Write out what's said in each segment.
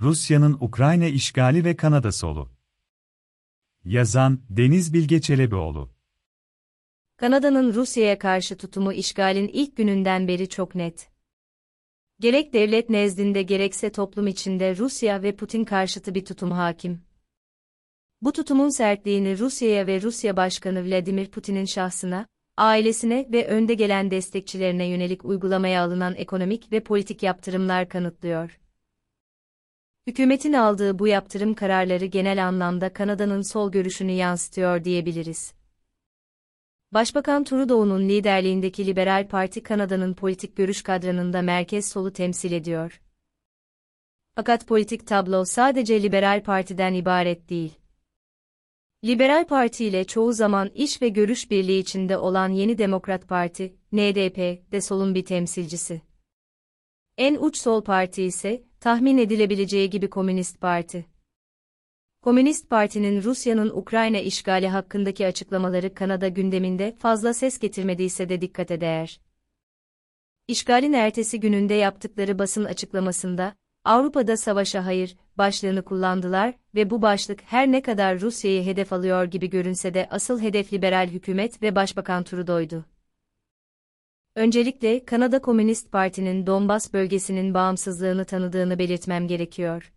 Rusya'nın Ukrayna işgali ve Kanada solu. Yazan, Deniz Bilge Çelebioğlu. Kanada'nın Rusya'ya karşı tutumu işgalin ilk gününden beri çok net. Gerek devlet nezdinde gerekse toplum içinde Rusya ve Putin karşıtı bir tutum hakim. Bu tutumun sertliğini Rusya'ya ve Rusya Başkanı Vladimir Putin'in şahsına, ailesine ve önde gelen destekçilerine yönelik uygulamaya alınan ekonomik ve politik yaptırımlar kanıtlıyor. Hükümetin aldığı bu yaptırım kararları genel anlamda Kanada'nın sol görüşünü yansıtıyor diyebiliriz. Başbakan Trudeau'nun liderliğindeki Liberal Parti Kanada'nın politik görüş kadranında merkez solu temsil ediyor. Fakat politik tablo sadece Liberal Parti'den ibaret değil. Liberal Parti ile çoğu zaman iş ve görüş birliği içinde olan Yeni Demokrat Parti, NDP, de solun bir temsilcisi. En uç sol parti ise, tahmin edilebileceği gibi Komünist Parti. Komünist Parti'nin Rusya'nın Ukrayna işgali hakkındaki açıklamaları Kanada gündeminde fazla ses getirmediyse de dikkate değer. İşgalin ertesi gününde yaptıkları basın açıklamasında, Avrupa'da savaşa hayır başlığını kullandılar ve bu başlık her ne kadar Rusya'yı hedef alıyor gibi görünse de asıl hedef liberal hükümet ve Başbakan Trudeau'ydu. Öncelikle Kanada Komünist Parti'nin Donbas bölgesinin bağımsızlığını tanıdığını belirtmem gerekiyor.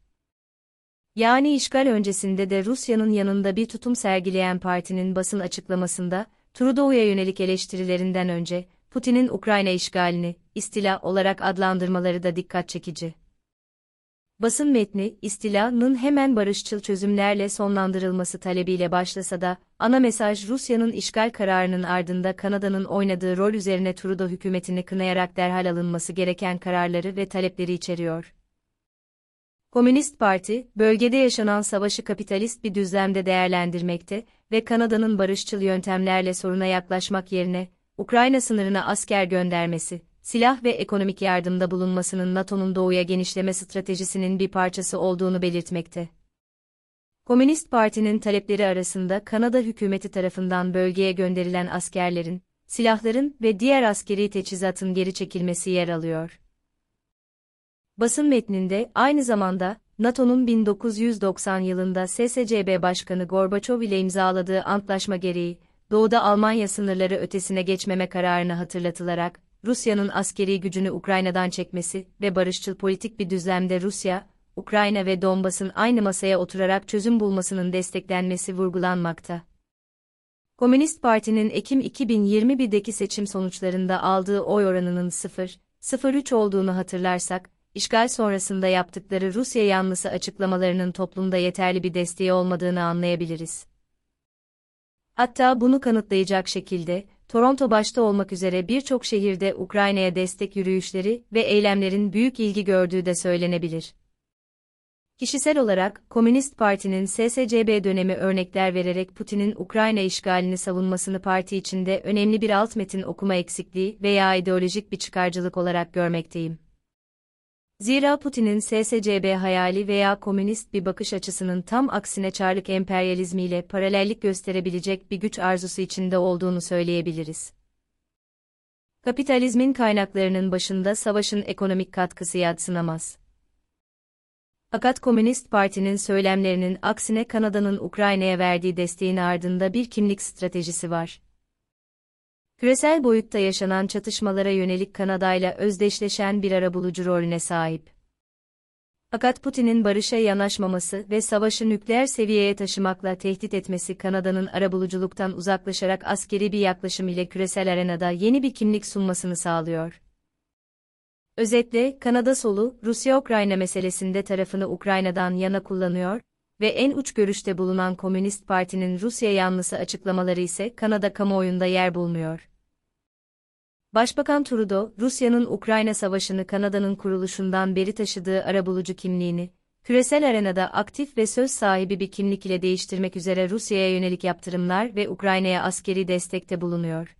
Yani işgal öncesinde de Rusya'nın yanında bir tutum sergileyen partinin basın açıklamasında, Trudeau'ya yönelik eleştirilerinden önce, Putin'in Ukrayna işgalini, istila olarak adlandırmaları da dikkat çekici. Basın metni, istilanın hemen barışçıl çözümlerle sonlandırılması talebiyle başlasa da, ana mesaj Rusya'nın işgal kararının ardında Kanada'nın oynadığı rol üzerine Trudeau hükümetini kınayarak derhal alınması gereken kararları ve talepleri içeriyor. Komünist Parti, bölgede yaşanan savaşı kapitalist bir düzlemde değerlendirmekte ve Kanada'nın barışçıl yöntemlerle soruna yaklaşmak yerine, Ukrayna sınırına asker göndermesi, silah ve ekonomik yardımda bulunmasının NATO'nun doğuya genişleme stratejisinin bir parçası olduğunu belirtmekte. Komünist Parti'nin talepleri arasında Kanada hükümeti tarafından bölgeye gönderilen askerlerin, silahların ve diğer askeri teçhizatın geri çekilmesi yer alıyor. Basın metninde aynı zamanda NATO'nun 1990 yılında SSCB Başkanı Gorbaçov ile imzaladığı antlaşma gereği Doğu'da Almanya sınırları ötesine geçmeme kararını hatırlatılarak Rusya'nın askeri gücünü Ukrayna'dan çekmesi ve barışçıl politik bir düzlemde Rusya, Ukrayna ve Donbas'ın aynı masaya oturarak çözüm bulmasının desteklenmesi vurgulanmakta. Komünist Parti'nin Ekim 2021'deki seçim sonuçlarında aldığı oy oranının 0,03 olduğunu hatırlarsak, işgal sonrasında yaptıkları Rusya yanlısı açıklamalarının toplumda yeterli bir desteği olmadığını anlayabiliriz. Hatta bunu kanıtlayacak şekilde, Toronto başta olmak üzere birçok şehirde Ukrayna'ya destek yürüyüşleri ve eylemlerin büyük ilgi gördüğü de söylenebilir. Kişisel olarak, Komünist Parti'nin SSCB dönemi örnekler vererek Putin'in Ukrayna işgalini savunmasını parti içinde önemli bir alt metin okuma eksikliği veya ideolojik bir çıkarcılık olarak görmekteyim. Zira Putin'in SSCB hayali veya komünist bir bakış açısının tam aksine çarlık emperyalizmiyle paralellik gösterebilecek bir güç arzusu içinde olduğunu söyleyebiliriz. Kapitalizmin kaynaklarının başında savaşın ekonomik katkısı yadsınamaz. Fakat Komünist Parti'nin söylemlerinin aksine Kanada'nın Ukrayna'ya verdiği desteğin ardında bir kimlik stratejisi var. Küresel boyutta yaşanan çatışmalara yönelik Kanada'yla özdeşleşen bir arabulucu rolüne sahip. Fakat Putin'in barışa yanaşmaması ve savaşı nükleer seviyeye taşımakla tehdit etmesi Kanada'nın arabuluculuktan uzaklaşarak askeri bir yaklaşım ile küresel arenada yeni bir kimlik sunmasını sağlıyor. Özetle, Kanada solu, Rusya-Ukrayna meselesinde tarafını Ukrayna'dan yana kullanıyor ve en uç görüşte bulunan Komünist Parti'nin Rusya yanlısı açıklamaları ise Kanada kamuoyunda yer bulmuyor. Başbakan Trudeau, Rusya'nın Ukrayna Savaşı'nı Kanada'nın kuruluşundan beri taşıdığı arabulucu kimliğini, küresel arenada aktif ve söz sahibi bir kimlik ile değiştirmek üzere Rusya'ya yönelik yaptırımlar ve Ukrayna'ya askeri destekte bulunuyor.